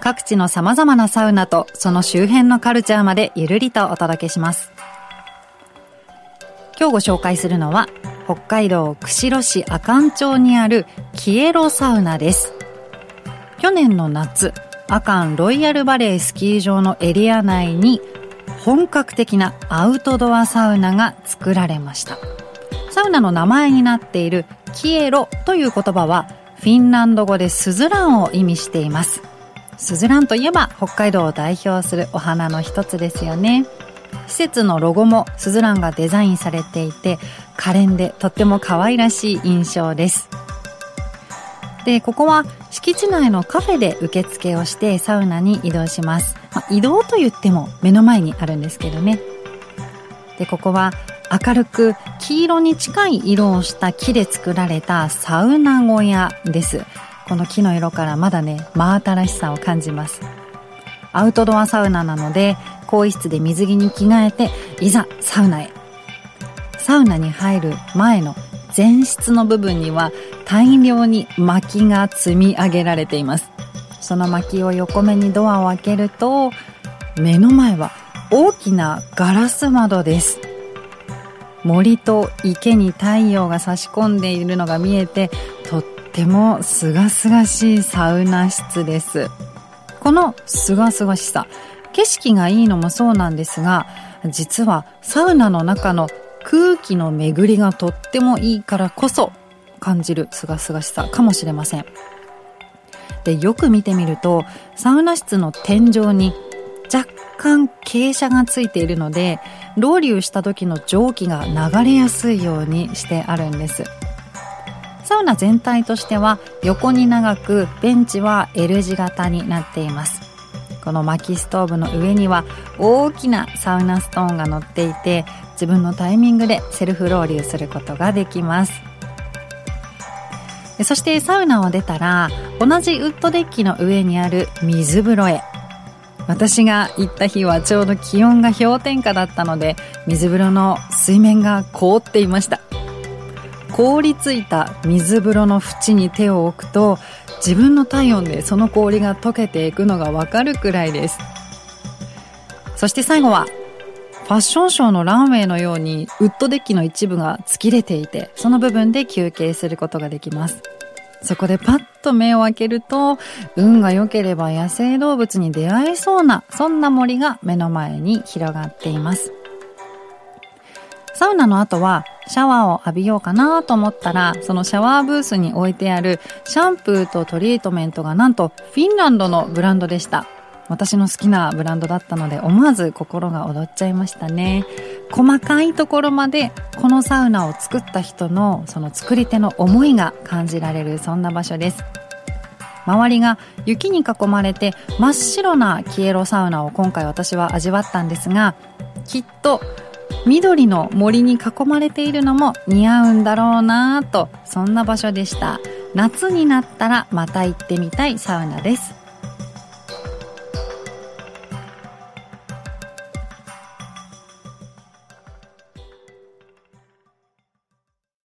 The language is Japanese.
各地の様々なサウナとその周辺のカルチャーまでゆるりとお届けします。今日ご紹介するのは北海道釧路市阿寒町にあるキエロサウナです。去年の夏、阿寒ロイヤルバレースキー場のエリア内に本格的なアウトドアサウナが作られました。サウナの名前になっているキエロという言葉はフィンランド語でスズランを意味しています。スズランといえば北海道を代表するお花の一つですよね。施設のロゴもスズランがデザインされていて可憐でとっても可愛らしい印象です。で、ここは敷地内のカフェで受付をしてサウナに移動します。まあ、移動と言っても目の前にあるんですけどね。で、ここは明るく黄色に近い色をした木で作られたサウナ小屋です。この木の色からまだね、真新しさを感じます。アウトドアサウナなので、更衣室で水着に着替えて、いざサウナへ。サウナに入る前の前室の部分には大量に薪が積み上げられています。その薪を横目にドアを開けると、目の前は大きなガラス窓です。森と池に太陽が差し込んでいるのが見えて、とっても清々しいサウナ室です。この清々しさ、景色がいいのもそうなんですが、実はサウナの中の空気の巡りがとってもいいからこそ感じる清々しさかもしれません。で、よく見てみると、サウナ室の天井に若干傾斜がついているので、ロウリュした時の蒸気が流れやすいようにしてあるんです。サウナ全体としては横に長くベンチは L 字型になっています。この薪ストーブの上には大きなサウナストーンが乗っていて自分のタイミングでセルフロウリュすることができます。そしてサウナを出たら同じウッドデッキの上にある水風呂へ私が行った日はちょうど気温が氷点下だったので水風呂の水面が凍っていました凍りついた水風呂の縁に手を置くと自分の体温でその氷が溶けていくのがわかるくらいですそして最後はファッションショーのランウェイのようにウッドデッキの一部が突き出ていてその部分で休憩することができますそこでパッと目を開けると、運が良ければ野生動物に出会えそうな、そんな森が目の前に広がっています。サウナの後はシャワーを浴びようかなと思ったら、そのシャワーブースに置いてあるシャンプーとトリートメントがなんとフィンランドのブランドでした。私の好きなブランドだったので思わず心が躍っちゃいましたね。細かいところまでこのサウナを作った人のその作り手の思いが感じられるそんな場所です。周りが雪に囲まれて真っ白なキエロサウナを今回私は味わったんですが、きっと緑の森に囲まれているのも似合うんだろうなぁと、そんな場所でした。夏になったらまた行ってみたいサウナです。